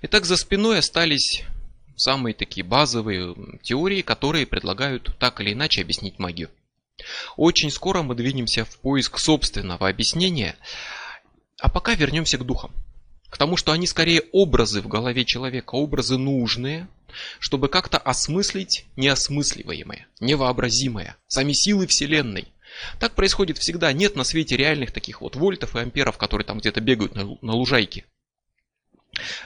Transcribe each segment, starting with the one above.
Итак, за спиной остались самые такие базовые теории, которые предлагают так или иначе объяснить магию. Очень скоро мы двинемся в поиск собственного объяснения, а пока вернемся к духам. К тому, что они скорее образы в голове человека, образы нужные, чтобы как-то осмыслить неосмысливаемое, невообразимое, сами силы Вселенной. Так происходит всегда. Нет на свете реальных таких вот вольтов и амперов, которые там где-то бегают на, на лужайке.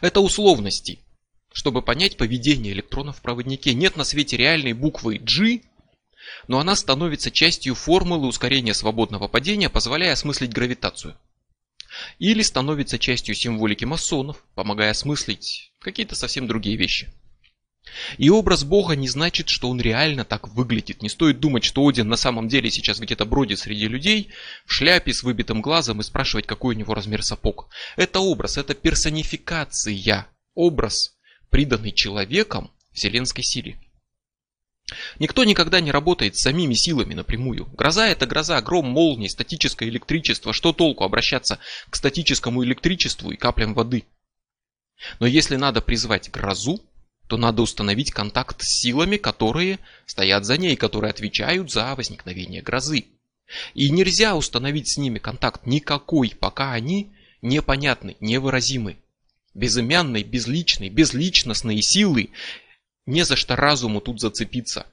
Это условности, чтобы понять поведение электрона в проводнике. Нет на свете реальной буквы G, но она становится частью формулы ускорения свободного падения, позволяя осмыслить гравитацию. Или становится частью символики масонов, помогая осмыслить какие-то совсем другие вещи. И образ Бога не значит, что он реально так выглядит. Не стоит думать, что Один на самом деле сейчас где-то бродит среди людей в шляпе с выбитым глазом и спрашивать, какой у него размер сапог. Это образ, это персонификация, образ, приданный человеком вселенской силе. Никто никогда не работает с самими силами напрямую. Гроза это гроза, гром, молнии, статическое электричество. Что толку обращаться к статическому электричеству и каплям воды? Но если надо призвать грозу, то надо установить контакт с силами, которые стоят за ней, которые отвечают за возникновение грозы. И нельзя установить с ними контакт никакой, пока они непонятны, невыразимы. Безымянные, безличные, безличностные силы не за что разуму тут зацепиться.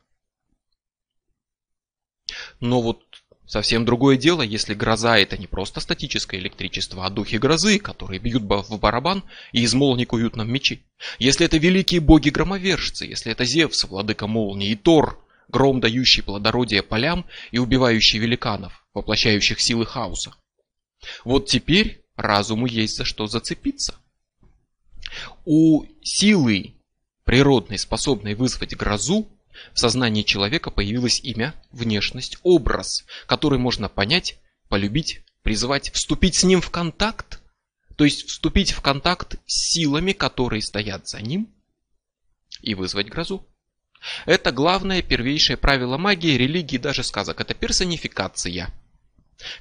Но вот совсем другое дело, если гроза это не просто статическое электричество, а духи грозы, которые бьют в барабан и из молний куют нам мечи. Если это великие боги-громовержцы, если это Зевс, владыка молнии, и Тор, гром, дающий плодородие полям и убивающий великанов, воплощающих силы хаоса. Вот теперь разуму есть за что зацепиться. У силы природной, способной вызвать грозу, в сознании человека появилось имя, внешность, образ, который можно понять, полюбить, призвать, вступить с ним в контакт, то есть вступить в контакт с силами, которые стоят за ним, и вызвать грозу. Это главное первейшее правило магии, религии даже сказок. Это персонификация.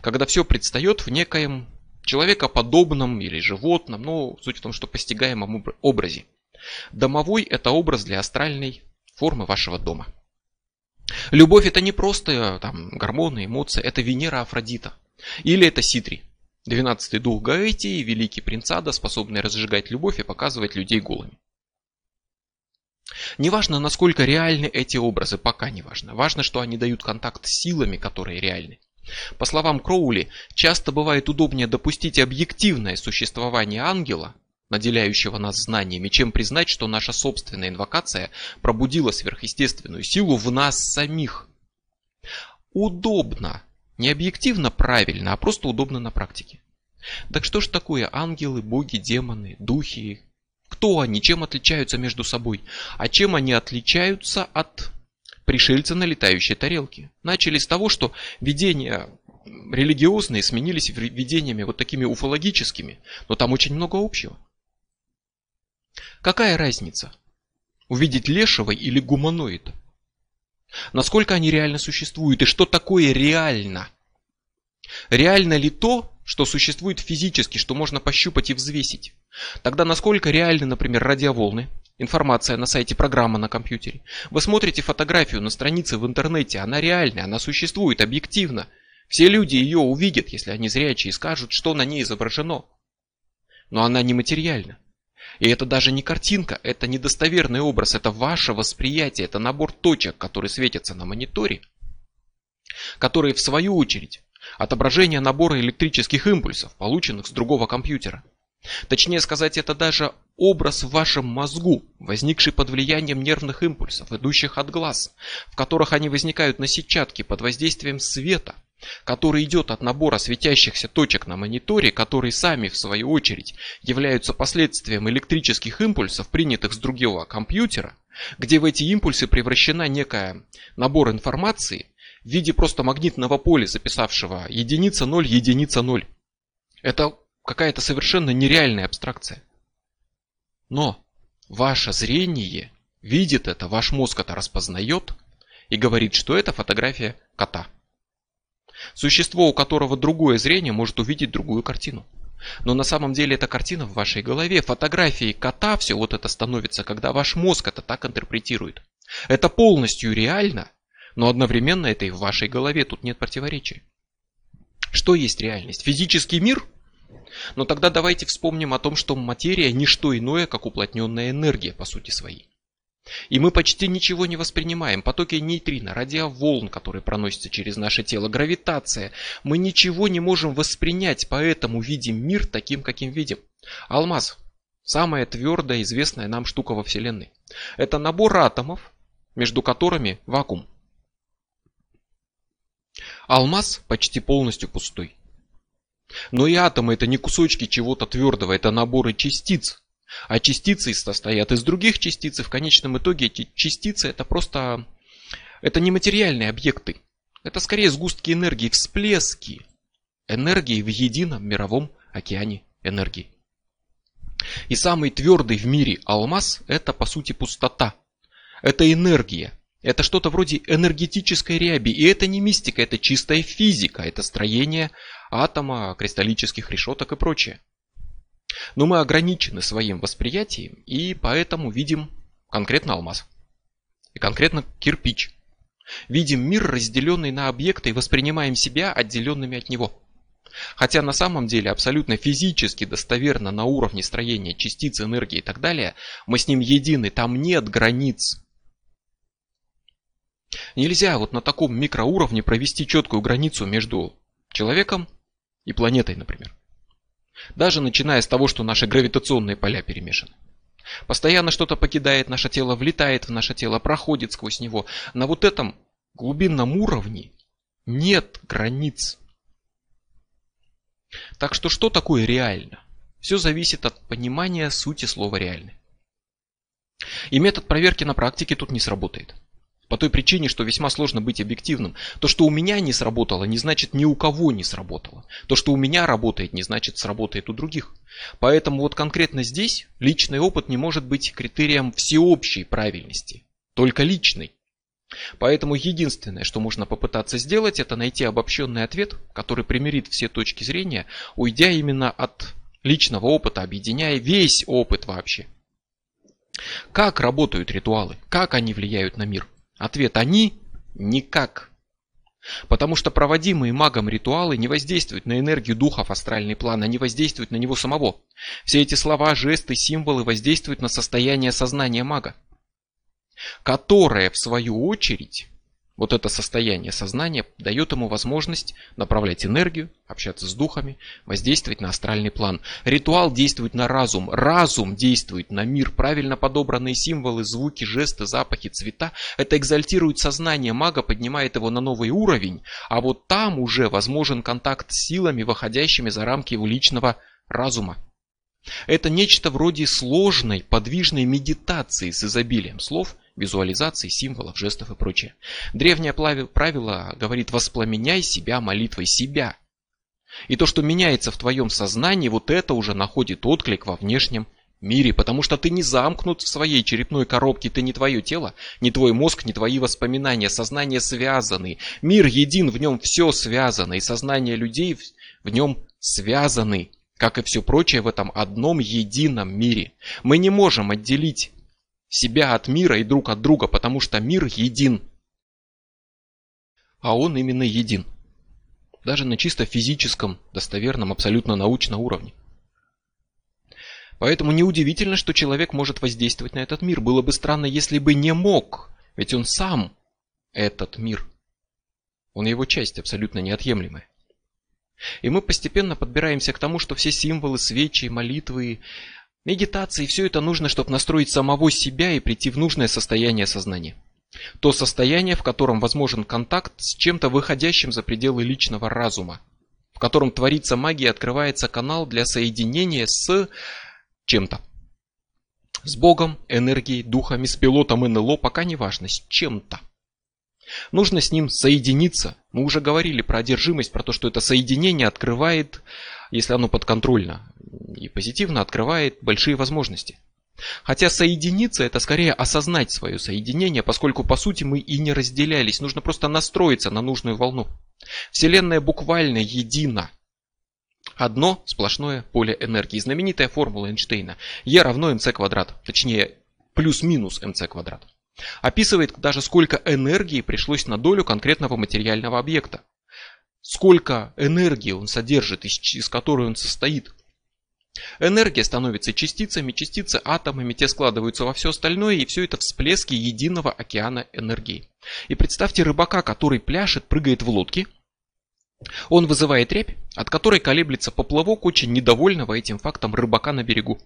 Когда все предстает в некоем человекоподобном или животном, но суть в том, что постигаемом образе. Домовой – это образ для астральной формы вашего дома. Любовь это не просто там, гормоны, эмоции, это Венера Афродита. Или это Ситри, двенадцатый дух Гаэтии, великий принц Ада, способный разжигать любовь и показывать людей голыми. Неважно, насколько реальны эти образы, пока не важно. Важно, что они дают контакт с силами, которые реальны. По словам Кроули, часто бывает удобнее допустить объективное существование ангела, наделяющего нас знаниями, чем признать, что наша собственная инвокация пробудила сверхъестественную силу в нас самих. Удобно. Не объективно правильно, а просто удобно на практике. Так что ж такое ангелы, боги, демоны, духи? Кто они? Чем отличаются между собой? А чем они отличаются от пришельца на летающей тарелке? Начали с того, что видения религиозные сменились видениями вот такими уфологическими, но там очень много общего. Какая разница? Увидеть лешего или гуманоида? Насколько они реально существуют и что такое реально? Реально ли то, что существует физически, что можно пощупать и взвесить? Тогда насколько реальны, например, радиоволны, информация на сайте программа на компьютере? Вы смотрите фотографию на странице в интернете, она реальная, она существует объективно. Все люди ее увидят, если они зрячие, и скажут, что на ней изображено. Но она нематериальна. И это даже не картинка, это недостоверный образ, это ваше восприятие, это набор точек, которые светятся на мониторе, которые в свою очередь отображение набора электрических импульсов, полученных с другого компьютера. Точнее сказать, это даже образ в вашем мозгу, возникший под влиянием нервных импульсов, идущих от глаз, в которых они возникают на сетчатке под воздействием света – который идет от набора светящихся точек на мониторе, которые сами в свою очередь являются последствием электрических импульсов, принятых с другого компьютера, где в эти импульсы превращена некая набор информации в виде просто магнитного поля, записавшего единица 0, единица 0. Это какая-то совершенно нереальная абстракция. Но ваше зрение видит это, ваш мозг это распознает и говорит, что это фотография кота. Существо, у которого другое зрение, может увидеть другую картину. Но на самом деле эта картина в вашей голове. Фотографии кота, все вот это становится, когда ваш мозг это так интерпретирует. Это полностью реально, но одновременно это и в вашей голове. Тут нет противоречия. Что есть реальность? Физический мир? Но тогда давайте вспомним о том, что материя не что иное, как уплотненная энергия по сути своей. И мы почти ничего не воспринимаем. Потоки нейтрино, радиоволн, которые проносятся через наше тело, гравитация. Мы ничего не можем воспринять, поэтому видим мир таким, каким видим. Алмаз. Самая твердая, известная нам штука во Вселенной. Это набор атомов, между которыми вакуум. Алмаз почти полностью пустой. Но и атомы это не кусочки чего-то твердого, это наборы частиц, а частицы состоят из других частиц, и в конечном итоге эти частицы это просто... Это не материальные объекты. Это скорее сгустки энергии, всплески энергии в едином мировом океане энергии. И самый твердый в мире алмаз – это по сути пустота. Это энергия. Это что-то вроде энергетической ряби. И это не мистика, это чистая физика. Это строение атома, кристаллических решеток и прочее. Но мы ограничены своим восприятием и поэтому видим конкретно алмаз. И конкретно кирпич. Видим мир, разделенный на объекты и воспринимаем себя отделенными от него. Хотя на самом деле абсолютно физически достоверно на уровне строения частиц, энергии и так далее, мы с ним едины, там нет границ. Нельзя вот на таком микроуровне провести четкую границу между человеком и планетой, например. Даже начиная с того, что наши гравитационные поля перемешаны. Постоянно что-то покидает наше тело, влетает в наше тело, проходит сквозь него. На вот этом глубинном уровне нет границ. Так что что такое реально? Все зависит от понимания сути слова реальный. И метод проверки на практике тут не сработает. По той причине, что весьма сложно быть объективным. То, что у меня не сработало, не значит ни у кого не сработало. То, что у меня работает, не значит сработает у других. Поэтому вот конкретно здесь личный опыт не может быть критерием всеобщей правильности. Только личный. Поэтому единственное, что можно попытаться сделать, это найти обобщенный ответ, который примирит все точки зрения, уйдя именно от личного опыта, объединяя весь опыт вообще. Как работают ритуалы? Как они влияют на мир? Ответ «они» – никак. Потому что проводимые магом ритуалы не воздействуют на энергию духов астральный план, они воздействуют на него самого. Все эти слова, жесты, символы воздействуют на состояние сознания мага, которое в свою очередь вот это состояние сознания дает ему возможность направлять энергию, общаться с духами, воздействовать на астральный план. Ритуал действует на разум, разум действует на мир. Правильно подобранные символы, звуки, жесты, запахи, цвета. Это экзальтирует сознание мага, поднимает его на новый уровень. А вот там уже возможен контакт с силами, выходящими за рамки его личного разума. Это нечто вроде сложной, подвижной медитации с изобилием слов – визуализаций, символов, жестов и прочее. Древнее правило говорит «воспламеняй себя молитвой себя». И то, что меняется в твоем сознании, вот это уже находит отклик во внешнем мире, потому что ты не замкнут в своей черепной коробке, ты не твое тело, не твой мозг, не твои воспоминания, сознание связаны, мир един, в нем все связано, и сознание людей в нем связаны, как и все прочее в этом одном едином мире. Мы не можем отделить себя от мира и друг от друга, потому что мир един. А он именно един. Даже на чисто физическом, достоверном, абсолютно научном уровне. Поэтому неудивительно, что человек может воздействовать на этот мир. Было бы странно, если бы не мог. Ведь он сам этот мир. Он его часть, абсолютно неотъемлемая. И мы постепенно подбираемся к тому, что все символы, свечи, молитвы, Медитации все это нужно, чтобы настроить самого себя и прийти в нужное состояние сознания. То состояние, в котором возможен контакт с чем-то выходящим за пределы личного разума, в котором творится магия, открывается канал для соединения с чем-то. С Богом, энергией, духами, с пилотом НЛО, пока не важно, с чем-то. Нужно с ним соединиться. Мы уже говорили про одержимость, про то, что это соединение открывает, если оно подконтрольно, и позитивно открывает большие возможности. Хотя соединиться это скорее осознать свое соединение, поскольку по сути мы и не разделялись, нужно просто настроиться на нужную волну. Вселенная буквально едина. Одно сплошное поле энергии. Знаменитая формула Эйнштейна. E равно mc квадрат. Точнее, плюс-минус mc квадрат. Описывает даже сколько энергии пришлось на долю конкретного материального объекта. Сколько энергии он содержит, из, из которой он состоит. Энергия становится частицами, частицы атомами, те складываются во все остальное, и все это всплески единого океана энергии. И представьте рыбака, который пляшет, прыгает в лодке. Он вызывает рябь, от которой колеблется поплавок очень недовольного этим фактом рыбака на берегу.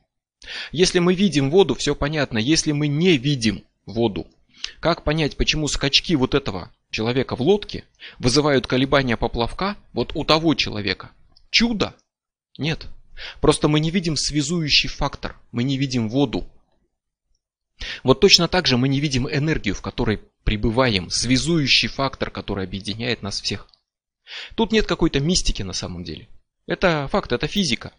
Если мы видим воду, все понятно. Если мы не видим воду, как понять, почему скачки вот этого человека в лодке вызывают колебания поплавка вот у того человека? Чудо? Нет. Просто мы не видим связующий фактор, мы не видим воду. Вот точно так же мы не видим энергию, в которой пребываем, связующий фактор, который объединяет нас всех. Тут нет какой-то мистики на самом деле. Это факт, это физика.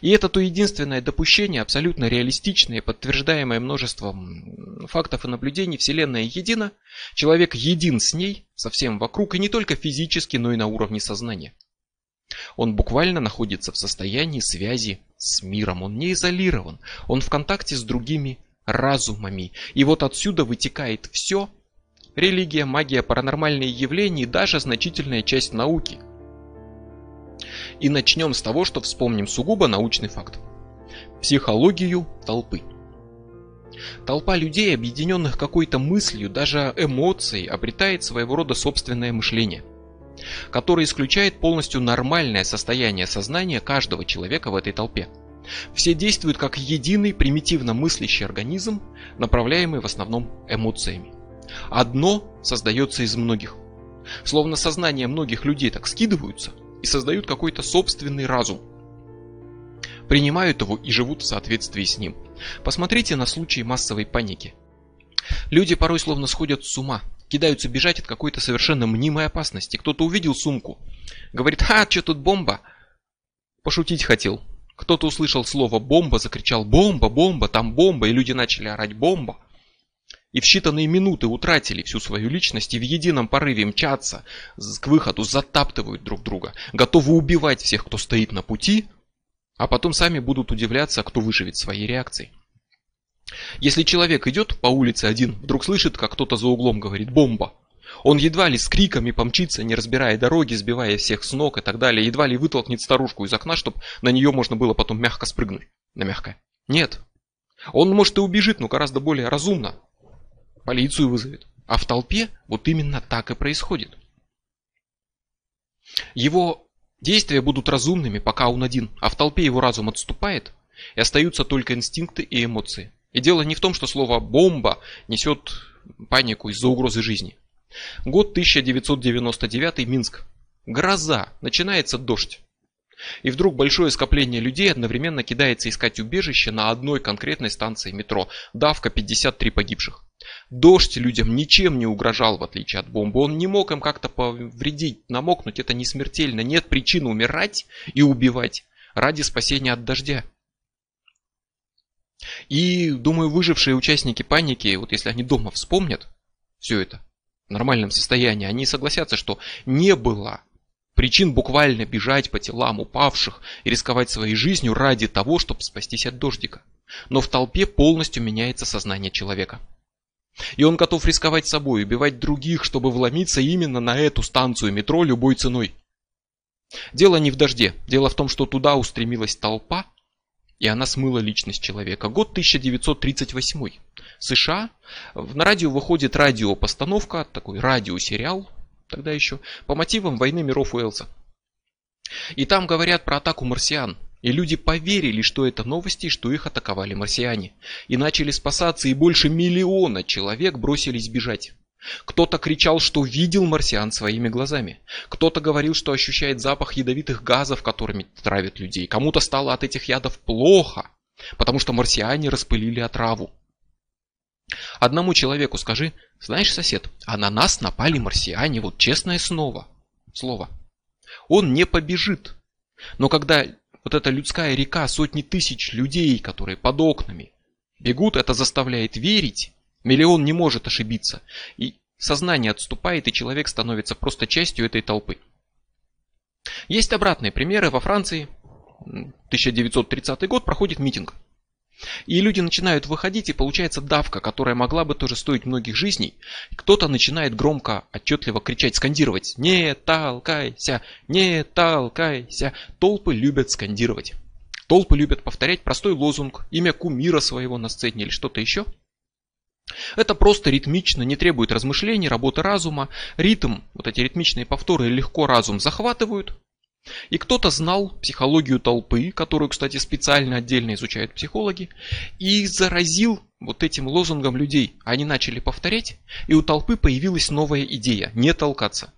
И это то единственное допущение, абсолютно реалистичное, подтверждаемое множеством фактов и наблюдений. Вселенная едина, человек един с ней, со всем вокруг, и не только физически, но и на уровне сознания. Он буквально находится в состоянии связи с миром, он не изолирован, он в контакте с другими разумами. И вот отсюда вытекает все, религия, магия, паранормальные явления и даже значительная часть науки. И начнем с того, что вспомним сугубо научный факт. Психологию толпы. Толпа людей, объединенных какой-то мыслью, даже эмоцией, обретает своего рода собственное мышление – который исключает полностью нормальное состояние сознания каждого человека в этой толпе. Все действуют как единый примитивно мыслящий организм, направляемый в основном эмоциями. Одно создается из многих. Словно сознание многих людей так скидываются и создают какой-то собственный разум. Принимают его и живут в соответствии с ним. Посмотрите на случаи массовой паники. Люди порой словно сходят с ума, кидаются бежать от какой-то совершенно мнимой опасности. Кто-то увидел сумку, говорит, «А, что тут бомба?» Пошутить хотел. Кто-то услышал слово «бомба», закричал «бомба, бомба, там бомба», и люди начали орать «бомба». И в считанные минуты утратили всю свою личность и в едином порыве мчатся к выходу, затаптывают друг друга, готовы убивать всех, кто стоит на пути, а потом сами будут удивляться, кто выживет своей реакцией. Если человек идет по улице один, вдруг слышит, как кто-то за углом говорит «бомба», он едва ли с криками помчится, не разбирая дороги, сбивая всех с ног и так далее, едва ли вытолкнет старушку из окна, чтобы на нее можно было потом мягко спрыгнуть. На мягкое. Нет. Он может и убежит, но гораздо более разумно. Полицию вызовет. А в толпе вот именно так и происходит. Его действия будут разумными, пока он один, а в толпе его разум отступает, и остаются только инстинкты и эмоции. И дело не в том, что слово «бомба» несет панику из-за угрозы жизни. Год 1999, Минск. Гроза, начинается дождь. И вдруг большое скопление людей одновременно кидается искать убежище на одной конкретной станции метро. Давка 53 погибших. Дождь людям ничем не угрожал, в отличие от бомбы. Он не мог им как-то повредить, намокнуть. Это не смертельно. Нет причин умирать и убивать ради спасения от дождя. И, думаю, выжившие участники паники, вот если они дома вспомнят все это в нормальном состоянии, они согласятся, что не было причин буквально бежать по телам упавших и рисковать своей жизнью ради того, чтобы спастись от дождика. Но в толпе полностью меняется сознание человека. И он готов рисковать собой, убивать других, чтобы вломиться именно на эту станцию метро любой ценой. Дело не в дожде. Дело в том, что туда устремилась толпа, и она смыла личность человека. Год 1938. США. На радио выходит радиопостановка, такой радиосериал, тогда еще, по мотивам войны миров Уэлса. И там говорят про атаку марсиан. И люди поверили, что это новости, что их атаковали марсиане. И начали спасаться, и больше миллиона человек бросились бежать. Кто-то кричал, что видел марсиан своими глазами. Кто-то говорил, что ощущает запах ядовитых газов, которыми травят людей. Кому-то стало от этих ядов плохо, потому что марсиане распылили отраву. Одному человеку скажи, знаешь, сосед, а на нас напали марсиане, вот честное снова, слово. Он не побежит. Но когда вот эта людская река, сотни тысяч людей, которые под окнами бегут, это заставляет верить, Миллион не может ошибиться. И сознание отступает, и человек становится просто частью этой толпы. Есть обратные примеры. Во Франции 1930 год проходит митинг. И люди начинают выходить, и получается давка, которая могла бы тоже стоить многих жизней. Кто-то начинает громко, отчетливо кричать, скандировать «Не толкайся! Не толкайся!» Толпы любят скандировать. Толпы любят повторять простой лозунг, имя кумира своего на сцене или что-то еще. Это просто ритмично, не требует размышлений, работы разума. Ритм, вот эти ритмичные повторы легко разум захватывают, и кто-то знал психологию толпы, которую, кстати, специально отдельно изучают психологи, и заразил вот этим лозунгом людей. Они начали повторять, и у толпы появилась новая идея – не толкаться.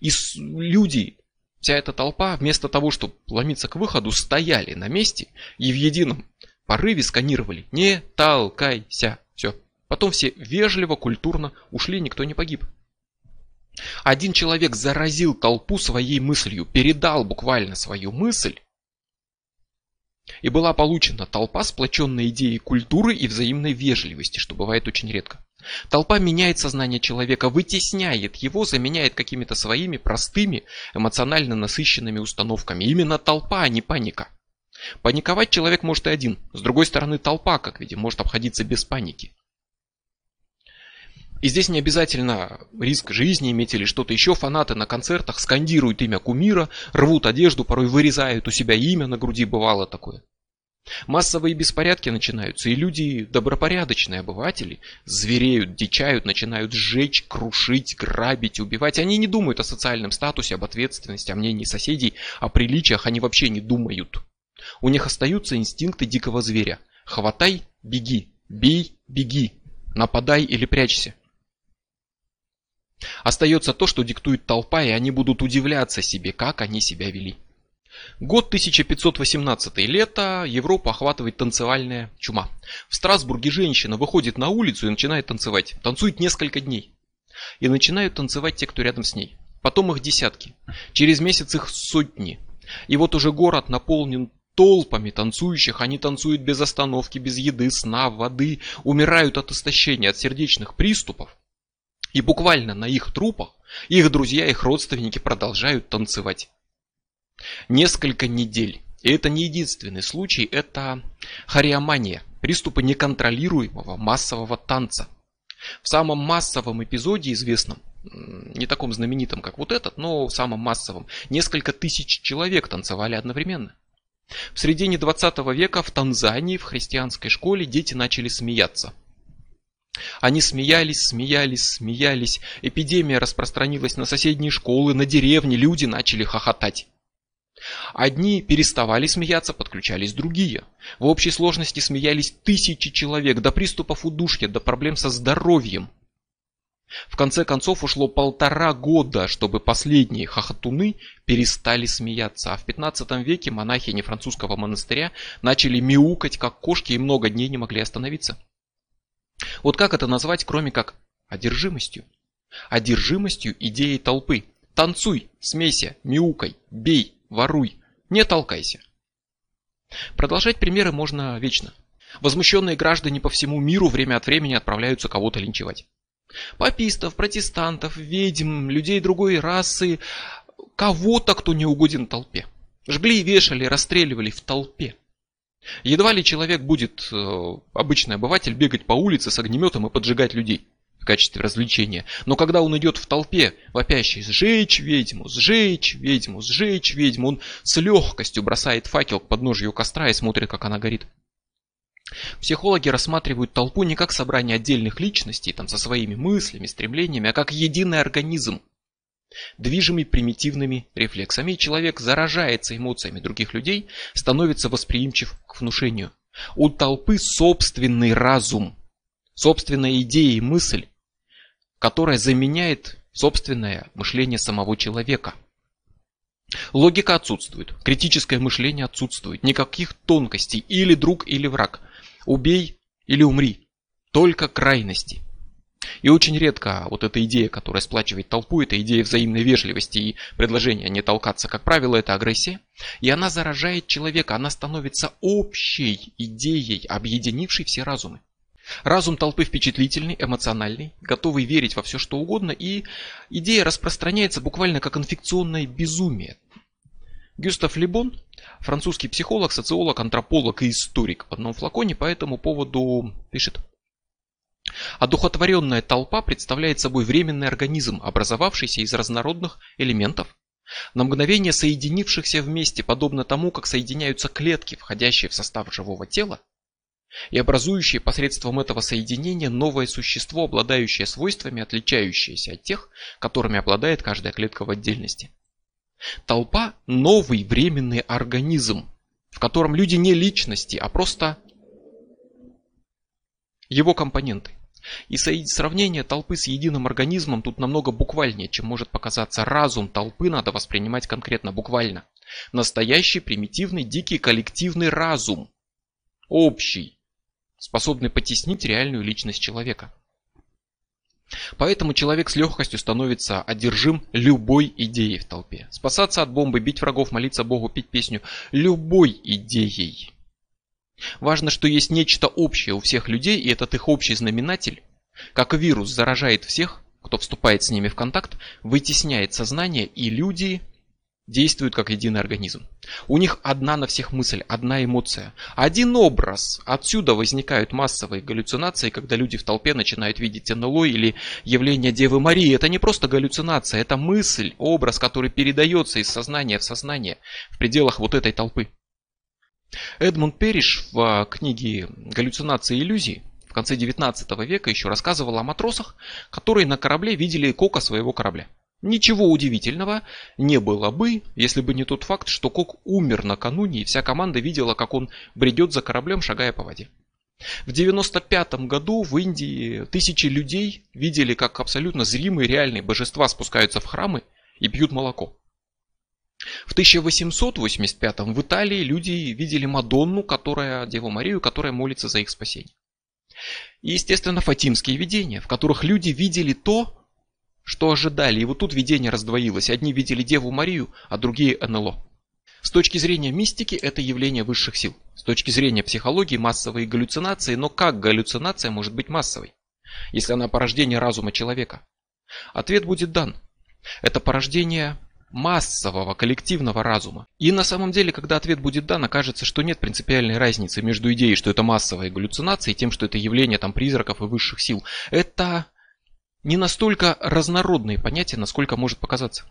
И люди, вся эта толпа, вместо того, чтобы ломиться к выходу, стояли на месте и в едином порыве сканировали «не толкайся». Все. Потом все вежливо, культурно ушли, никто не погиб. Один человек заразил толпу своей мыслью, передал буквально свою мысль, и была получена толпа, сплоченная идеей культуры и взаимной вежливости, что бывает очень редко. Толпа меняет сознание человека, вытесняет его, заменяет какими-то своими простыми, эмоционально насыщенными установками. Именно толпа, а не паника. Паниковать человек может и один. С другой стороны, толпа, как видим, может обходиться без паники. И здесь не обязательно риск жизни иметь или что-то еще. Фанаты на концертах скандируют имя кумира, рвут одежду, порой вырезают у себя имя на груди, бывало такое. Массовые беспорядки начинаются, и люди, добропорядочные обыватели, звереют, дичают, начинают сжечь, крушить, грабить, убивать. Они не думают о социальном статусе, об ответственности, о мнении соседей, о приличиях, они вообще не думают. У них остаются инстинкты дикого зверя. Хватай, беги, бей, беги, нападай или прячься. Остается то, что диктует толпа, и они будут удивляться себе, как они себя вели. Год 1518 лето, Европа охватывает танцевальная чума. В Страсбурге женщина выходит на улицу и начинает танцевать. Танцует несколько дней. И начинают танцевать те, кто рядом с ней. Потом их десятки. Через месяц их сотни. И вот уже город наполнен толпами танцующих. Они танцуют без остановки, без еды, сна, воды. Умирают от истощения, от сердечных приступов. И буквально на их трупах их друзья, их родственники продолжают танцевать. Несколько недель. И это не единственный случай, это хореомания, приступы неконтролируемого массового танца. В самом массовом эпизоде известном, не таком знаменитом, как вот этот, но в самом массовом, несколько тысяч человек танцевали одновременно. В середине 20 века в Танзании в христианской школе дети начали смеяться – они смеялись, смеялись, смеялись. Эпидемия распространилась на соседние школы, на деревни, люди начали хохотать. Одни переставали смеяться, подключались другие. В общей сложности смеялись тысячи человек, до приступов удушья, до проблем со здоровьем. В конце концов ушло полтора года, чтобы последние хохотуны перестали смеяться, а в 15 веке монахини французского монастыря начали мяукать как кошки и много дней не могли остановиться. Вот как это назвать, кроме как одержимостью? Одержимостью идеей толпы. Танцуй, смейся, мяукай, бей, воруй, не толкайся. Продолжать примеры можно вечно. Возмущенные граждане по всему миру время от времени отправляются кого-то линчевать. Папистов, протестантов, ведьм, людей другой расы, кого-то, кто не угоден толпе. Жгли, вешали, расстреливали в толпе. Едва ли человек будет, э, обычный обыватель, бегать по улице с огнеметом и поджигать людей в качестве развлечения. Но когда он идет в толпе, вопящий «сжечь ведьму, сжечь ведьму, сжечь ведьму», он с легкостью бросает факел к подножию костра и смотрит, как она горит. Психологи рассматривают толпу не как собрание отдельных личностей, там, со своими мыслями, стремлениями, а как единый организм, Движимый примитивными рефлексами, человек заражается эмоциями других людей, становится восприимчив к внушению. У толпы собственный разум, собственная идея и мысль, которая заменяет собственное мышление самого человека. Логика отсутствует, критическое мышление отсутствует, никаких тонкостей, или друг, или враг, убей или умри, только крайности – и очень редко вот эта идея, которая сплачивает толпу, это идея взаимной вежливости и предложения не толкаться, как правило, это агрессия. И она заражает человека, она становится общей идеей, объединившей все разумы. Разум толпы впечатлительный, эмоциональный, готовый верить во все что угодно, и идея распространяется буквально как инфекционное безумие. Гюстав Лебон, французский психолог, социолог, антрополог и историк в одном флаконе по этому поводу пишет. Одухотворенная толпа представляет собой временный организм, образовавшийся из разнородных элементов, на мгновение соединившихся вместе, подобно тому, как соединяются клетки, входящие в состав живого тела, и образующие посредством этого соединения новое существо, обладающее свойствами, отличающиеся от тех, которыми обладает каждая клетка в отдельности. Толпа – новый временный организм, в котором люди не личности, а просто его компоненты. И сравнение толпы с единым организмом тут намного буквальнее, чем может показаться. Разум толпы надо воспринимать конкретно, буквально. Настоящий, примитивный, дикий коллективный разум. Общий, способный потеснить реальную личность человека. Поэтому человек с легкостью становится одержим любой идеей в толпе. Спасаться от бомбы, бить врагов, молиться Богу, петь песню. Любой идеей. Важно, что есть нечто общее у всех людей, и этот их общий знаменатель, как вирус заражает всех, кто вступает с ними в контакт, вытесняет сознание, и люди действуют как единый организм. У них одна на всех мысль, одна эмоция, один образ. Отсюда возникают массовые галлюцинации, когда люди в толпе начинают видеть НЛО или явление Девы Марии. Это не просто галлюцинация, это мысль, образ, который передается из сознания в сознание в пределах вот этой толпы. Эдмунд Перриш в а, книге «Галлюцинации и иллюзии» в конце 19 века еще рассказывал о матросах, которые на корабле видели кока своего корабля. Ничего удивительного не было бы, если бы не тот факт, что Кок умер накануне, и вся команда видела, как он бредет за кораблем, шагая по воде. В 95 году в Индии тысячи людей видели, как абсолютно зримые реальные божества спускаются в храмы и пьют молоко. В 1885 в Италии люди видели Мадонну, которая, Деву Марию, которая молится за их спасение. И, естественно, фатимские видения, в которых люди видели то, что ожидали. И вот тут видение раздвоилось. Одни видели Деву Марию, а другие НЛО. С точки зрения мистики это явление высших сил. С точки зрения психологии массовые галлюцинации, но как галлюцинация может быть массовой, если она порождение разума человека? Ответ будет дан. Это порождение массового коллективного разума. И на самом деле, когда ответ будет дан, окажется, что нет принципиальной разницы между идеей, что это массовая галлюцинация, и тем, что это явление там призраков и высших сил. Это не настолько разнородные понятия, насколько может показаться.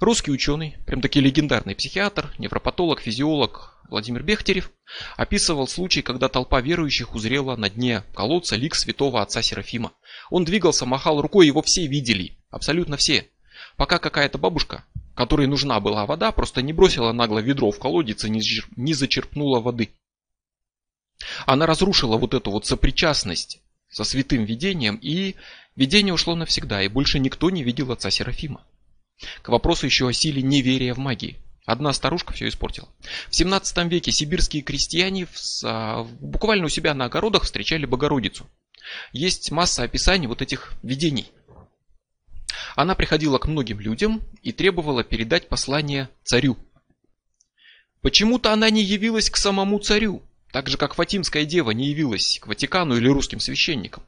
Русский ученый, прям таки легендарный психиатр, невропатолог, физиолог Владимир Бехтерев описывал случай, когда толпа верующих узрела на дне колодца лик святого отца Серафима. Он двигался, махал рукой, его все видели, абсолютно все. Пока какая-то бабушка которой нужна была вода, просто не бросила нагло ведро в колодец и не зачерпнула воды. Она разрушила вот эту вот сопричастность со святым видением, и видение ушло навсегда, и больше никто не видел отца Серафима. К вопросу еще о силе неверия в магии. Одна старушка все испортила. В 17 веке сибирские крестьяне в, буквально у себя на огородах встречали Богородицу. Есть масса описаний вот этих видений. Она приходила к многим людям и требовала передать послание царю. Почему-то она не явилась к самому царю, так же как Фатимская дева не явилась к Ватикану или русским священникам.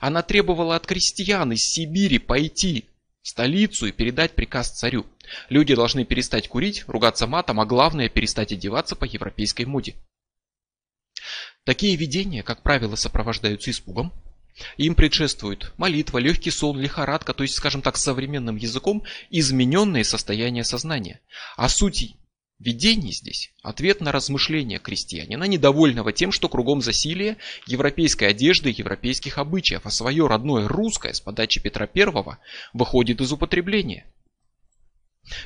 Она требовала от крестьян из Сибири пойти в столицу и передать приказ царю. Люди должны перестать курить, ругаться матом, а главное перестать одеваться по европейской моде. Такие видения, как правило, сопровождаются испугом, им предшествует молитва, легкий сон, лихорадка, то есть, скажем так, современным языком, измененное состояние сознания. А суть видений здесь – ответ на размышления крестьянина, недовольного тем, что кругом засилие европейской одежды европейских обычаев, а свое родное русское с подачи Петра I выходит из употребления.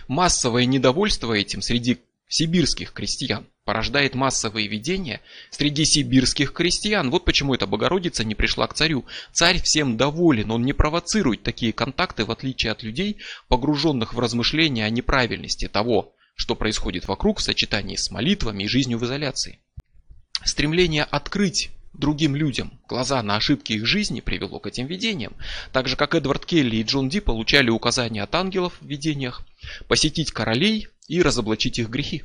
Массовое недовольство этим среди сибирских крестьян порождает массовые видения среди сибирских крестьян. Вот почему эта Богородица не пришла к царю. Царь всем доволен, он не провоцирует такие контакты, в отличие от людей, погруженных в размышления о неправильности того, что происходит вокруг в сочетании с молитвами и жизнью в изоляции. Стремление открыть другим людям глаза на ошибки их жизни привело к этим видениям. Так же, как Эдвард Келли и Джон Ди получали указания от ангелов в видениях посетить королей и разоблачить их грехи.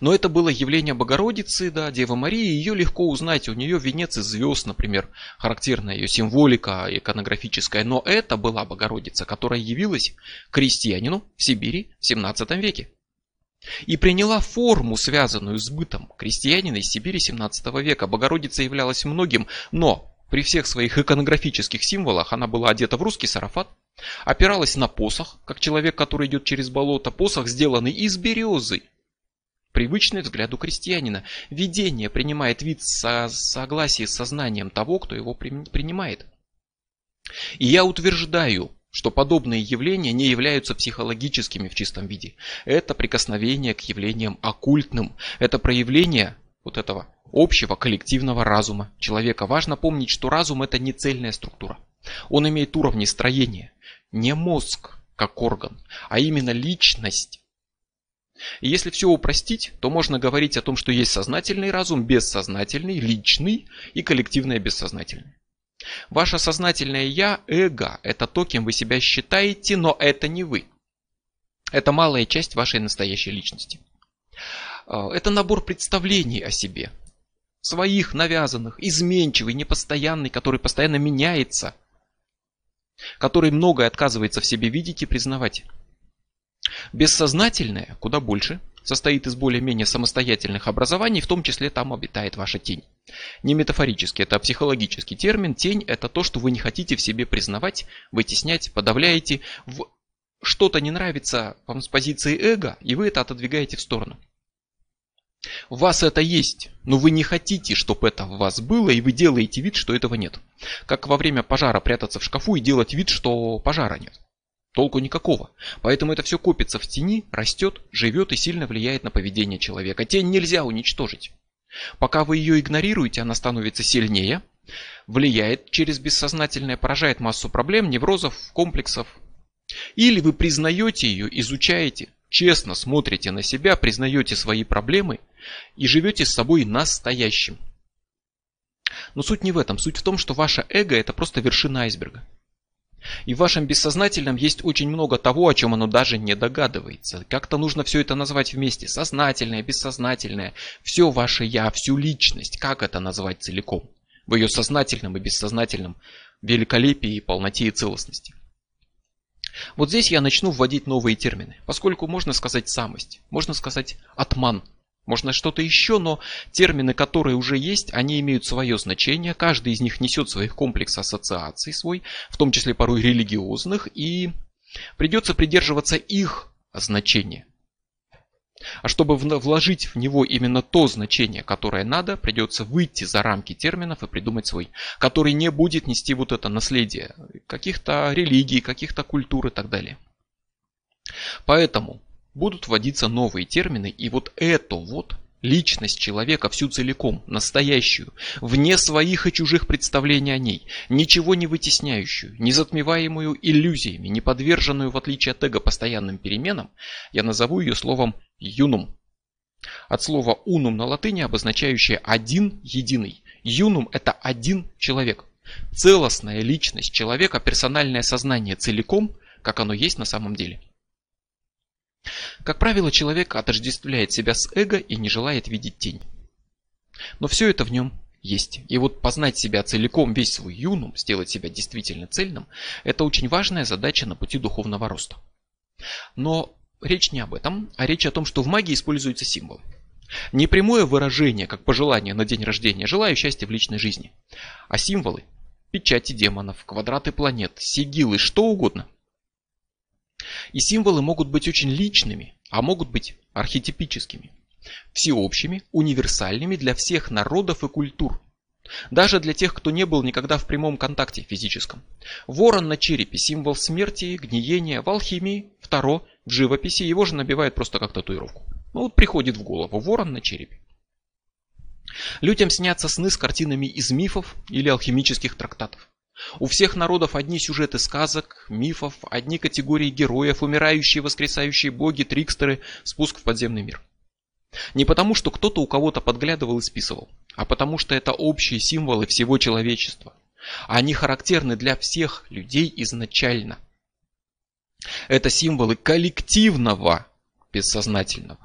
Но это было явление Богородицы, да, Девы Марии, ее легко узнать, у нее венец из звезд, например, характерная ее символика иконографическая, но это была Богородица, которая явилась крестьянину в Сибири в 17 веке. и приняла форму, связанную с бытом крестьянина из Сибири 17 века. Богородица являлась многим, но при всех своих иконографических символах она была одета в русский сарафат, опиралась на посох, как человек, который идет через болото, посох, сделанный из березы. Привычный взгляду крестьянина. Видение принимает вид со согласия с сознанием того, кто его принимает. И я утверждаю, что подобные явления не являются психологическими в чистом виде. Это прикосновение к явлениям оккультным. Это проявление вот этого общего коллективного разума человека. Важно помнить, что разум это не цельная структура. Он имеет уровни строения. Не мозг как орган, а именно личность. И если все упростить, то можно говорить о том, что есть сознательный разум, бессознательный, личный и коллективное бессознательное. Ваше сознательное «я» – эго. Это то, кем вы себя считаете, но это не вы. Это малая часть вашей настоящей личности. А, это набор представлений о себе. Своих, навязанных, изменчивый, непостоянный, который постоянно меняется. Который многое отказывается в себе видеть и признавать. Бессознательное куда больше, состоит из более-менее самостоятельных образований, в том числе там обитает ваша тень. Не метафорически, это психологический термин. Тень – это то, что вы не хотите в себе признавать, вытеснять, подавляете. В что-то не нравится вам с позиции эго, и вы это отодвигаете в сторону. У вас это есть, но вы не хотите, чтобы это в вас было, и вы делаете вид, что этого нет. Как во время пожара прятаться в шкафу и делать вид, что пожара нет. Толку никакого. Поэтому это все копится в тени, растет, живет и сильно влияет на поведение человека. Тень нельзя уничтожить. Пока вы ее игнорируете, она становится сильнее, влияет через бессознательное, поражает массу проблем, неврозов, комплексов. Или вы признаете ее, изучаете, честно смотрите на себя, признаете свои проблемы и живете с собой настоящим. Но суть не в этом. Суть в том, что ваше эго это просто вершина айсберга. И в вашем бессознательном есть очень много того, о чем оно даже не догадывается. Как-то нужно все это назвать вместе. Сознательное, бессознательное. Все ваше я, всю личность. Как это назвать целиком? В ее сознательном и бессознательном великолепии, полноте и целостности. Вот здесь я начну вводить новые термины, поскольку можно сказать самость, можно сказать атман, можно что-то еще, но термины, которые уже есть, они имеют свое значение. Каждый из них несет своих комплекс ассоциаций свой, в том числе порой религиозных, и придется придерживаться их значения. А чтобы вложить в него именно то значение, которое надо, придется выйти за рамки терминов и придумать свой, который не будет нести вот это наследие каких-то религий, каких-то культур и так далее. Поэтому будут вводиться новые термины, и вот эту вот личность человека всю целиком, настоящую, вне своих и чужих представлений о ней, ничего не вытесняющую, не затмеваемую иллюзиями, не подверженную, в отличие от эго, постоянным переменам, я назову ее словом «юнум». От слова «унум» на латыни, обозначающее «один единый». «Юнум» – это один человек. Целостная личность человека, персональное сознание целиком, как оно есть на самом деле – как правило, человек отождествляет себя с эго и не желает видеть тень. Но все это в нем есть. И вот познать себя целиком, весь свой юнум, сделать себя действительно цельным, это очень важная задача на пути духовного роста. Но речь не об этом, а речь о том, что в магии используются символы. Не прямое выражение, как пожелание на день рождения, желаю счастья в личной жизни, а символы, печати демонов, квадраты планет, сигилы, что угодно – и символы могут быть очень личными, а могут быть архетипическими. Всеобщими, универсальными для всех народов и культур. Даже для тех, кто не был никогда в прямом контакте физическом. Ворон на черепе – символ смерти, гниения, в алхимии, второ, в живописи, его же набивают просто как татуировку. Ну вот приходит в голову ворон на черепе. Людям снятся сны с картинами из мифов или алхимических трактатов. У всех народов одни сюжеты сказок, мифов, одни категории героев, умирающие, воскресающие боги, трикстеры, спуск в подземный мир. Не потому, что кто-то у кого-то подглядывал и списывал, а потому, что это общие символы всего человечества. Они характерны для всех людей изначально. Это символы коллективного бессознательного,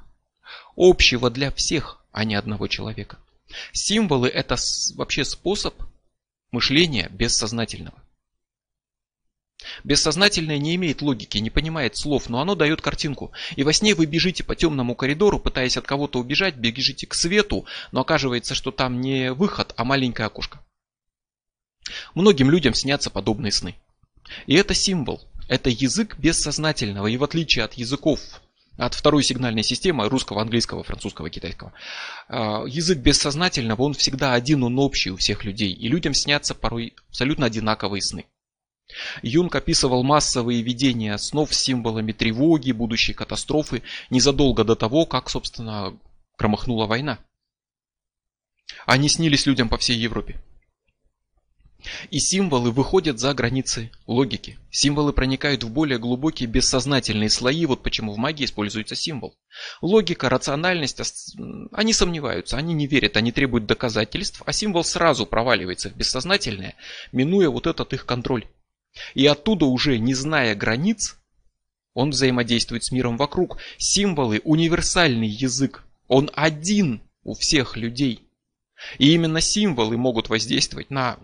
общего для всех, а не одного человека. Символы это вообще способ мышления бессознательного. Бессознательное не имеет логики, не понимает слов, но оно дает картинку. И во сне вы бежите по темному коридору, пытаясь от кого-то убежать, бежите к свету, но оказывается, что там не выход, а маленькое окошко. Многим людям снятся подобные сны. И это символ, это язык бессознательного, и в отличие от языков, от второй сигнальной системы русского, английского, французского, китайского, а, язык бессознательного, он всегда один, он общий у всех людей, и людям снятся порой абсолютно одинаковые сны. Юнг описывал массовые видения снов с символами тревоги, будущей катастрофы незадолго до того, как, собственно, громыхнула война. Они снились людям по всей Европе. И символы выходят за границы логики. Символы проникают в более глубокие бессознательные слои, вот почему в магии используется символ. Логика, рациональность, они сомневаются, они не верят, они требуют доказательств, а символ сразу проваливается в бессознательное, минуя вот этот их контроль. И оттуда уже, не зная границ, он взаимодействует с миром вокруг. Символы – универсальный язык. Он один у всех людей. И именно символы могут воздействовать на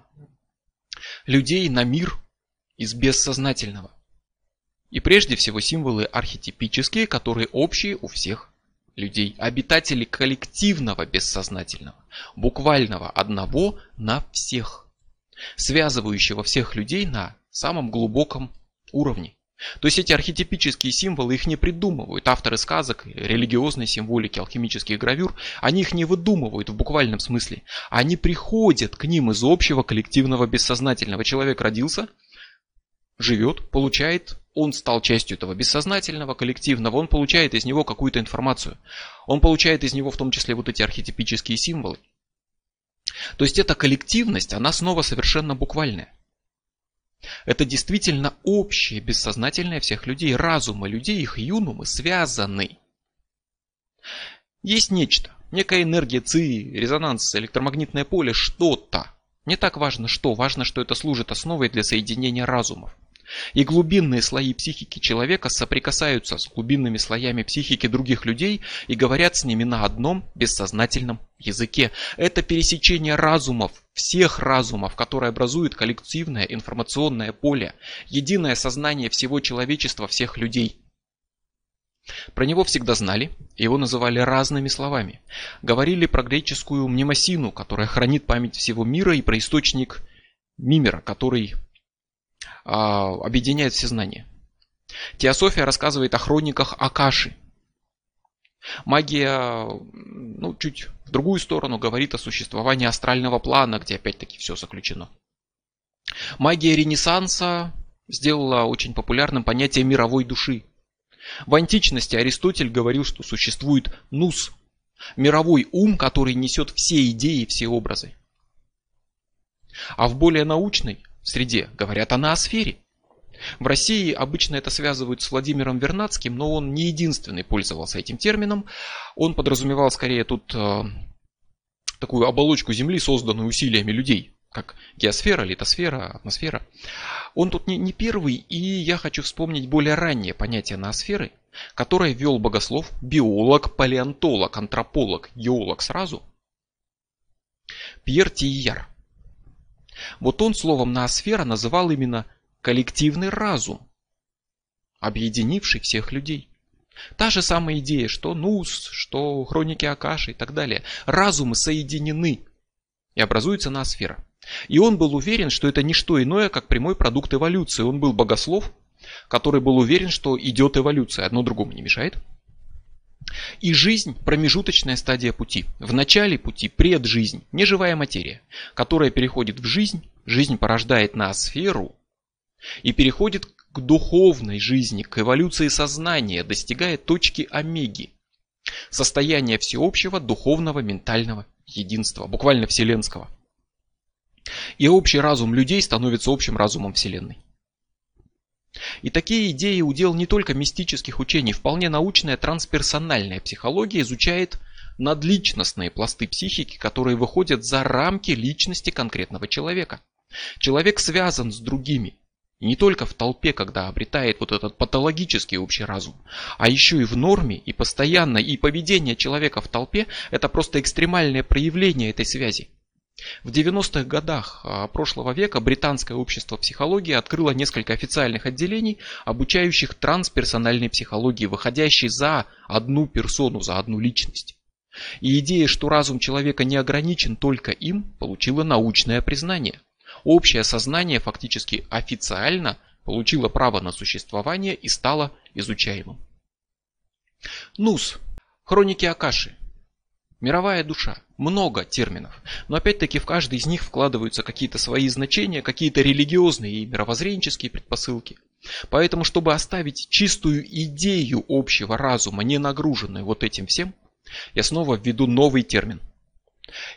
людей, на мир из бессознательного. И прежде всего символы архетипические, которые общие у всех людей. Обитатели коллективного бессознательного. Буквального одного на всех. Связывающего всех людей на самом глубоком уровне. То есть эти архетипические символы их не придумывают. Авторы сказок, религиозной символики, алхимических гравюр, они их не выдумывают в буквальном смысле. Они приходят к ним из общего коллективного бессознательного. Человек родился, живет, получает, он стал частью этого бессознательного, коллективного, он получает из него какую-то информацию. Он получает из него в том числе вот эти архетипические символы. То есть эта коллективность, она снова совершенно буквальная. Это действительно общее, бессознательное всех людей. Разумы людей, их юнумы связаны. Есть нечто, некая энергия ЦИ, резонанс, электромагнитное поле, что-то. Не так важно что, важно, что это служит основой для соединения разумов. И глубинные слои психики человека соприкасаются с глубинными слоями психики других людей и говорят с ними на одном бессознательном языке. Это пересечение разумов, всех разумов, которые образуют коллективное информационное поле, единое сознание всего человечества, всех людей. Про него всегда знали, его называли разными словами. Говорили про греческую мнемосину, которая хранит память всего мира, и про источник Мимера, который объединяет все знания. Теософия рассказывает о хрониках Акаши. Магия, ну, чуть в другую сторону, говорит о существовании астрального плана, где опять-таки все заключено. Магия Ренессанса сделала очень популярным понятие мировой души. В античности Аристотель говорил, что существует нус, мировой ум, который несет все идеи, все образы. А в более научной среде говорят о ноосфере. В России обычно это связывают с Владимиром Вернадским, но он не единственный пользовался этим термином. Он подразумевал скорее тут э, такую оболочку Земли, созданную усилиями людей, как геосфера, литосфера, атмосфера. Он тут не, не первый, и я хочу вспомнить более раннее понятие ноосферы, которое ввел богослов, биолог, палеонтолог, антрополог, геолог сразу, Пьер Тияр. Вот он словом ноосфера называл именно коллективный разум, объединивший всех людей. Та же самая идея, что Нус, что хроники Акаши и так далее. Разумы соединены и образуется ноосфера. И он был уверен, что это не что иное, как прямой продукт эволюции. Он был богослов, который был уверен, что идет эволюция. Одно другому не мешает. И жизнь – промежуточная стадия пути. В начале пути преджизнь, неживая материя, которая переходит в жизнь, жизнь порождает ноосферу и переходит к духовной жизни, к эволюции сознания, достигая точки омеги. Состояние всеобщего духовного ментального единства, буквально вселенского. И общий разум людей становится общим разумом Вселенной. И такие идеи удел не только мистических учений, вполне научная трансперсональная психология изучает надличностные пласты психики, которые выходят за рамки личности конкретного человека. Человек связан с другими, не только в толпе, когда обретает вот этот патологический общий разум, а еще и в норме, и постоянно, и поведение человека в толпе – это просто экстремальное проявление этой связи. В 90-х годах а, прошлого века британское общество психологии открыло несколько официальных отделений, обучающих трансперсональной психологии, выходящей за одну персону, за одну личность. И идея, что разум человека не ограничен только им, получила научное признание. Общее сознание фактически официально получило право на существование и стало изучаемым. Нус. Хроники Акаши. Мировая душа. Много терминов. Но опять-таки в каждый из них вкладываются какие-то свои значения, какие-то религиозные и мировоззренческие предпосылки. Поэтому, чтобы оставить чистую идею общего разума, не нагруженную вот этим всем, я снова введу новый термин.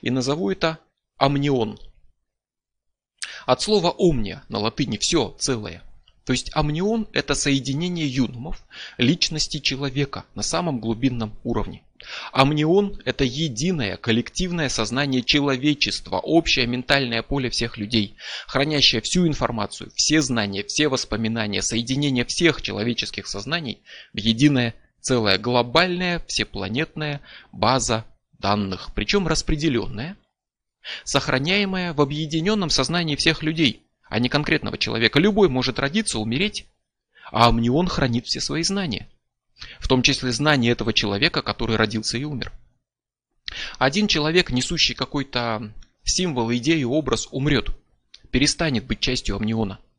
И назову это амнион. От слова «омния» на латыни «все целое». То есть амнион – это соединение юнумов, личности человека на самом глубинном уровне. Амнион – это единое коллективное сознание человечества, общее ментальное поле всех людей, хранящее всю информацию, все знания, все воспоминания, соединение всех человеческих сознаний в единое целая глобальная всепланетная база данных, причем распределенная, сохраняемая в объединенном сознании всех людей, а не конкретного человека. Любой может родиться, умереть, а амнион хранит все свои знания. В том числе знания этого человека, который родился и умер. Один человек, несущий какой-то символ, идею, образ, умрет, перестанет быть частью амниона –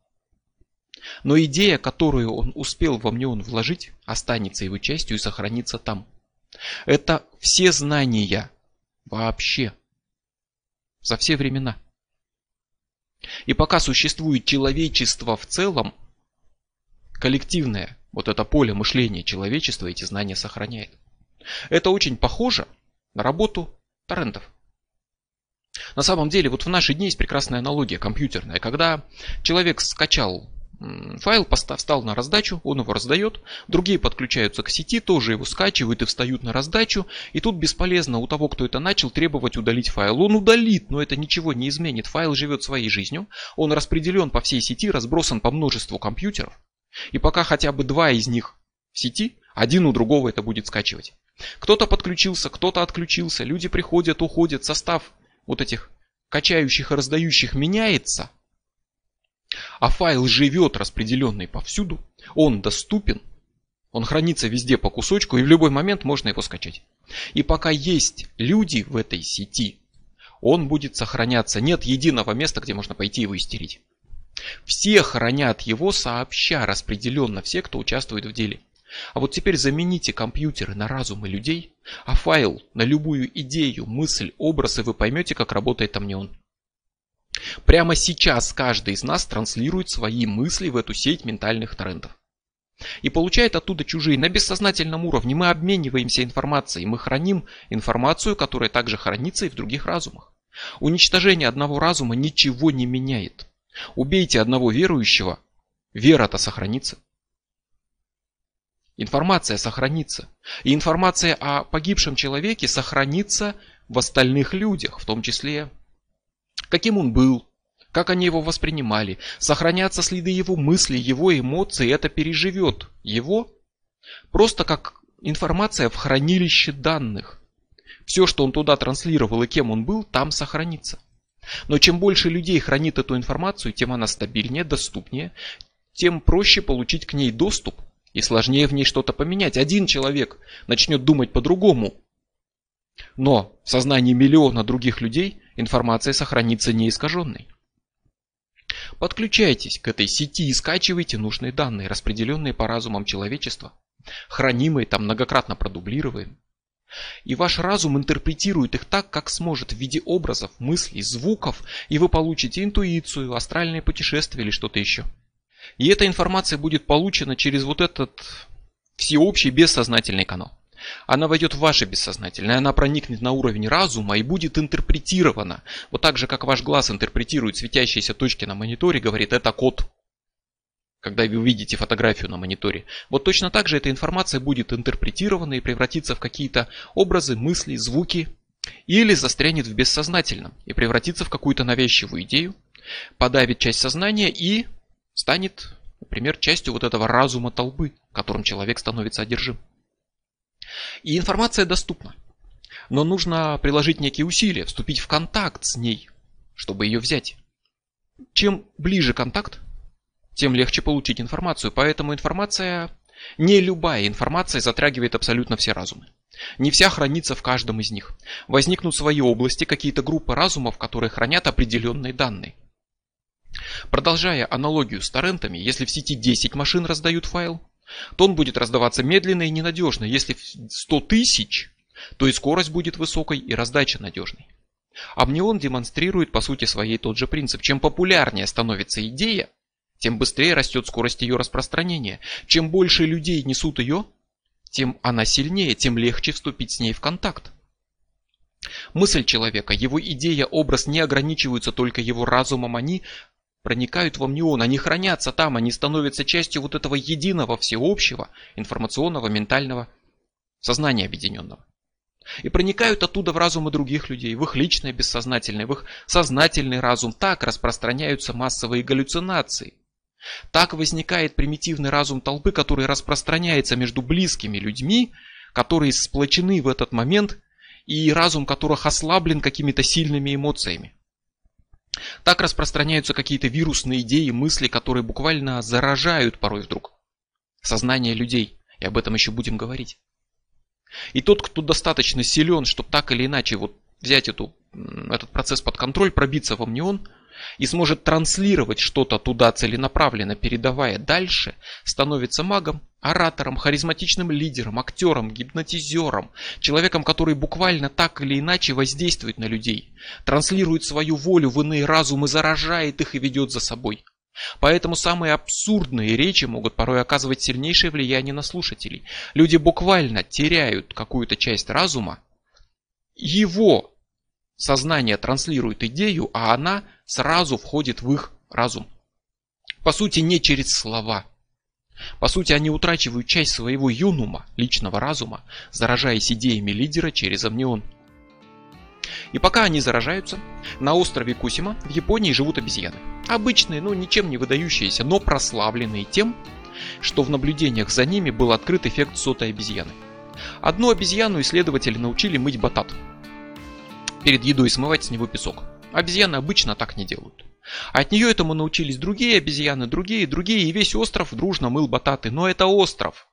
но идея, которую он успел во мне он вложить, останется его частью и сохранится там. Это все знания вообще. За все времена. И пока существует человечество в целом, коллективное, вот это поле мышления человечества эти знания сохраняет. Это очень похоже на работу торрентов. На самом деле, вот в наши дни есть прекрасная аналогия компьютерная. Когда человек скачал файл, встал на раздачу, он его раздает, другие подключаются к сети, тоже его скачивают и встают на раздачу, и тут бесполезно у того, кто это начал, требовать удалить файл. Он удалит, но это ничего не изменит. Файл живет своей жизнью, он распределен по всей сети, разбросан по множеству компьютеров, и пока хотя бы два из них в сети, один у другого это будет скачивать. Кто-то подключился, кто-то отключился, люди приходят, уходят, состав вот этих качающих и раздающих меняется – а файл живет распределенный повсюду, он доступен, он хранится везде по кусочку, и в любой момент можно его скачать. И пока есть люди в этой сети, он будет сохраняться. Нет единого места, где можно пойти его истерить. Все хранят его сообща, распределенно, все, кто участвует в деле. А вот теперь замените компьютеры на разумы людей, а файл на любую идею, мысль, образ, и вы поймете, как работает там не он. Прямо сейчас каждый из нас транслирует свои мысли в эту сеть ментальных трендов. И получает оттуда чужие на бессознательном уровне. Мы обмениваемся информацией, мы храним информацию, которая также хранится и в других разумах. Уничтожение одного разума ничего не меняет. Убейте одного верующего, вера-то сохранится. Информация сохранится. И информация о погибшем человеке сохранится в остальных людях, в том числе каким он был, как они его воспринимали, сохранятся следы его мыслей, его эмоций, это переживет его просто как информация в хранилище данных. Все, что он туда транслировал и кем он был, там сохранится. Но чем больше людей хранит эту информацию, тем она стабильнее, доступнее, тем проще получить к ней доступ и сложнее в ней что-то поменять. Один человек начнет думать по-другому, но в сознании миллиона других людей информация сохранится неискаженной. Подключайтесь к этой сети и скачивайте нужные данные, распределенные по разумам человечества, хранимые там многократно продублируемые. И ваш разум интерпретирует их так, как сможет, в виде образов, мыслей, звуков, и вы получите интуицию, астральное путешествие или что-то еще. И эта информация будет получена через вот этот всеобщий бессознательный канал. Она войдет в ваше бессознательное, она проникнет на уровень разума и будет интерпретирована. Вот так же, как ваш глаз интерпретирует светящиеся точки на мониторе, говорит, это код. Когда вы увидите фотографию на мониторе. Вот точно так же эта информация будет интерпретирована и превратится в какие-то образы, мысли, звуки. Или застрянет в бессознательном и превратится в какую-то навязчивую идею, подавит часть сознания и станет, например, частью вот этого разума толпы, которым человек становится одержим. И информация доступна. Но нужно приложить некие усилия, вступить в контакт с ней, чтобы ее взять. Чем ближе контакт, тем легче получить информацию. Поэтому информация, не любая информация затрагивает абсолютно все разумы. Не вся хранится в каждом из них. Возникнут свои области, какие-то группы разумов, которые хранят определенные данные. Продолжая аналогию с торрентами, если в сети 10 машин раздают файл, то он будет раздаваться медленно и ненадежно. Если 100 тысяч, то и скорость будет высокой, и раздача надежной. Амнион демонстрирует по сути своей тот же принцип. Чем популярнее становится идея, тем быстрее растет скорость ее распространения. Чем больше людей несут ее, тем она сильнее, тем легче вступить с ней в контакт. Мысль человека, его идея, образ не ограничиваются только его разумом, они проникают в амнион, они хранятся там, они становятся частью вот этого единого, всеобщего, информационного, ментального сознания объединенного. И проникают оттуда в разумы других людей, в их личное бессознательное, в их сознательный разум. Так распространяются массовые галлюцинации. Так возникает примитивный разум толпы, который распространяется между близкими людьми, которые сплочены в этот момент, и разум которых ослаблен какими-то сильными эмоциями. Так распространяются какие-то вирусные идеи, мысли, которые буквально заражают порой вдруг сознание людей. И об этом еще будем говорить. И тот, кто достаточно силен, чтобы так или иначе вот взять эту, этот процесс под контроль, пробиться в амнион и сможет транслировать что-то туда целенаправленно, передавая дальше, становится магом, оратором, харизматичным лидером, актером, гипнотизером, человеком, который буквально так или иначе воздействует на людей, транслирует свою волю в иные разумы, заражает их и ведет за собой. Поэтому самые абсурдные речи могут порой оказывать сильнейшее влияние на слушателей. Люди буквально теряют какую-то часть разума, его сознание транслирует идею, а она сразу входит в их разум. По сути, не через слова. По сути, они утрачивают часть своего юнума, личного разума, заражаясь идеями лидера через амнион. И пока они заражаются, на острове Кусима в Японии живут обезьяны. Обычные, ну ничем не выдающиеся, но прославленные тем, что в наблюдениях за ними был открыт эффект сотой обезьяны. Одну обезьяну исследователи научили мыть батат. Перед едой смывать с него песок. Обезьяны обычно так не делают. От нее этому научились другие обезьяны, другие, другие, и весь остров дружно мыл бататы. Но это остров.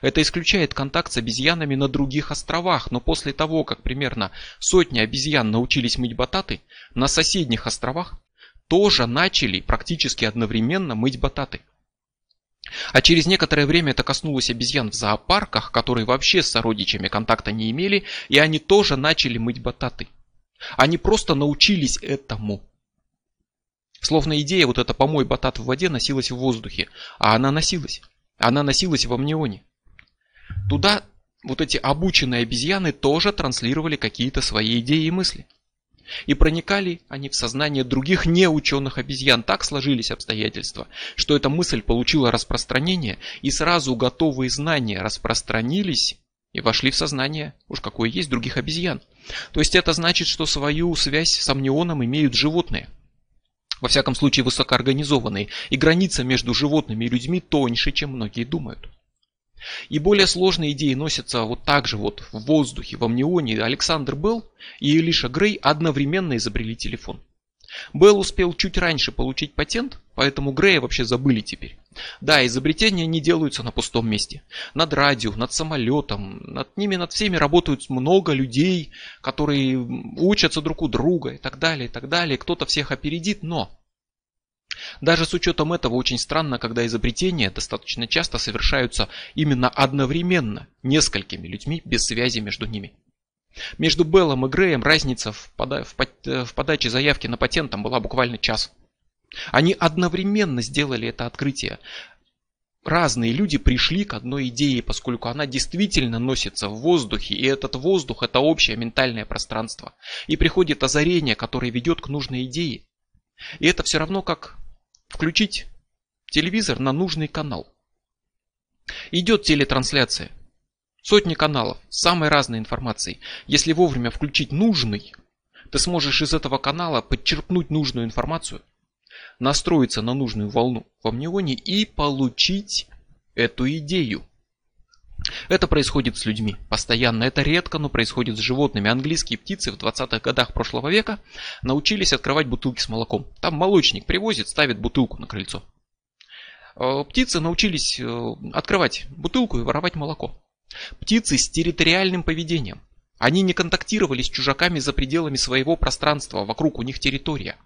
Это исключает контакт с обезьянами на других островах, но после того, как примерно сотни обезьян научились мыть бататы, на соседних островах тоже начали практически одновременно мыть бататы. А через некоторое время это коснулось обезьян в зоопарках, которые вообще с сородичами контакта не имели, и они тоже начали мыть бататы. Они просто научились этому. Словно идея вот эта помой батат в воде носилась в воздухе, а она носилась. Она носилась в амнионе. Туда вот эти обученные обезьяны тоже транслировали какие-то свои идеи и мысли. И проникали они в сознание других неученых обезьян. Так сложились обстоятельства, что эта мысль получила распространение, и сразу готовые знания распространились и вошли в сознание, уж какое есть, других обезьян. То есть это значит, что свою связь с амнионом имеют животные. Во всяком случае высокоорганизованные. И граница между животными и людьми тоньше, чем многие думают. И более сложные идеи носятся вот так же вот в воздухе, в амнионе. Александр Белл и Элиша Грей одновременно изобрели телефон. Белл успел чуть раньше получить патент, поэтому Грея вообще забыли теперь. Да, изобретения не делаются на пустом месте. Над радио, над самолетом, над ними, над всеми работают много людей, которые учатся друг у друга и так далее, и так далее. Кто-то всех опередит, но даже с учетом этого очень странно, когда изобретения достаточно часто совершаются именно одновременно несколькими людьми без связи между ними. Между Беллом и Греем разница в, пода в, по в подаче заявки на патент там была буквально час. Они одновременно сделали это открытие. Разные люди пришли к одной идее, поскольку она действительно носится в воздухе, и этот воздух это общее ментальное пространство. И приходит озарение, которое ведет к нужной идее. И это все равно как включить телевизор на нужный канал. Идет телетрансляция. Сотни каналов самой разной информацией. Если вовремя включить нужный, ты сможешь из этого канала подчеркнуть нужную информацию, настроиться на нужную волну в амнионе и получить эту идею. Это происходит с людьми постоянно. Это редко, но происходит с животными. Английские птицы в 20-х годах прошлого века научились открывать бутылки с молоком. Там молочник привозит, ставит бутылку на крыльцо. Э, птицы научились э, открывать бутылку и воровать молоко. Птицы с территориальным поведением. Они не контактировали с чужаками за пределами своего пространства, вокруг у них территория.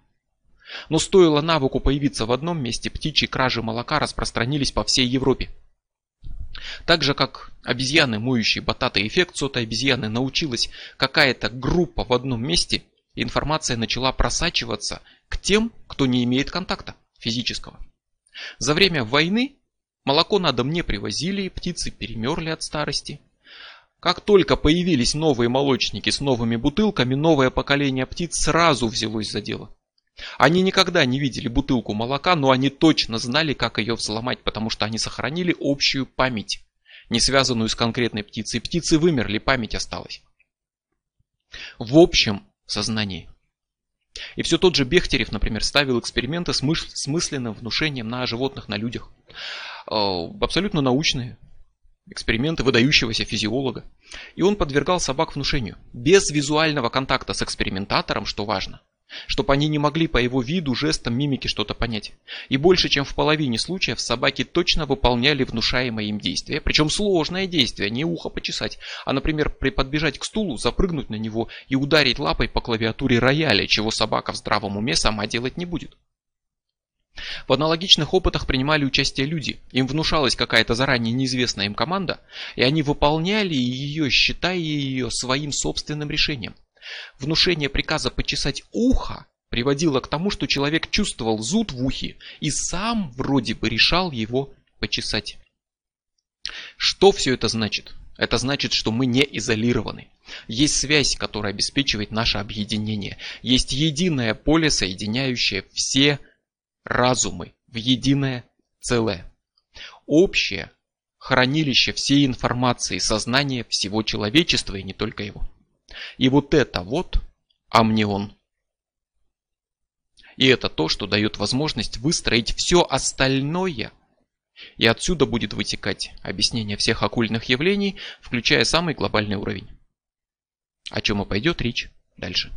Но стоило навыку появиться в одном месте, птичьи кражи молока распространились по всей Европе. Так же, как обезьяны, моющие бататы эффект сотой обезьяны, научилась какая-то группа в одном месте, информация начала просачиваться к тем, кто не имеет контакта физического. За время войны молоко на дом не привозили, птицы перемерли от старости. Как только появились новые молочники с новыми бутылками, новое поколение птиц сразу взялось за дело. Они никогда не видели бутылку молока, но они точно знали, как ее взломать, потому что они сохранили общую память, не связанную с конкретной птицей. Птицы вымерли, память осталась. В общем сознании. И все тот же Бехтерев, например, ставил эксперименты с мысленным внушением на животных, на людях. Э, абсолютно научные эксперименты выдающегося физиолога. И он подвергал собак внушению. Без визуального контакта с экспериментатором, что важно чтобы они не могли по его виду, жестам, мимике что-то понять. И больше, чем в половине случаев, собаки точно выполняли внушаемое им действие, причем сложное действие, не ухо почесать, а, например, при подбежать к стулу, запрыгнуть на него и ударить лапой по клавиатуре рояля, чего собака в здравом уме сама делать не будет. В аналогичных опытах принимали участие люди. Им внушалась какая-то заранее неизвестная им команда, и они выполняли ее, считая ее своим собственным решением. Внушение приказа почесать ухо приводило к тому, что человек чувствовал зуд в ухе и сам вроде бы решал его почесать. Что все это значит? Это значит, что мы не изолированы. Есть связь, которая обеспечивает наше объединение. Есть единое поле, соединяющее все разумы в единое целое. Общее хранилище всей информации, сознания всего человечества и не только его. И вот это вот амнион. И это то, что дает возможность выстроить все остальное. И отсюда будет вытекать объяснение всех оккультных явлений, включая самый глобальный уровень. О чем и пойдет речь дальше.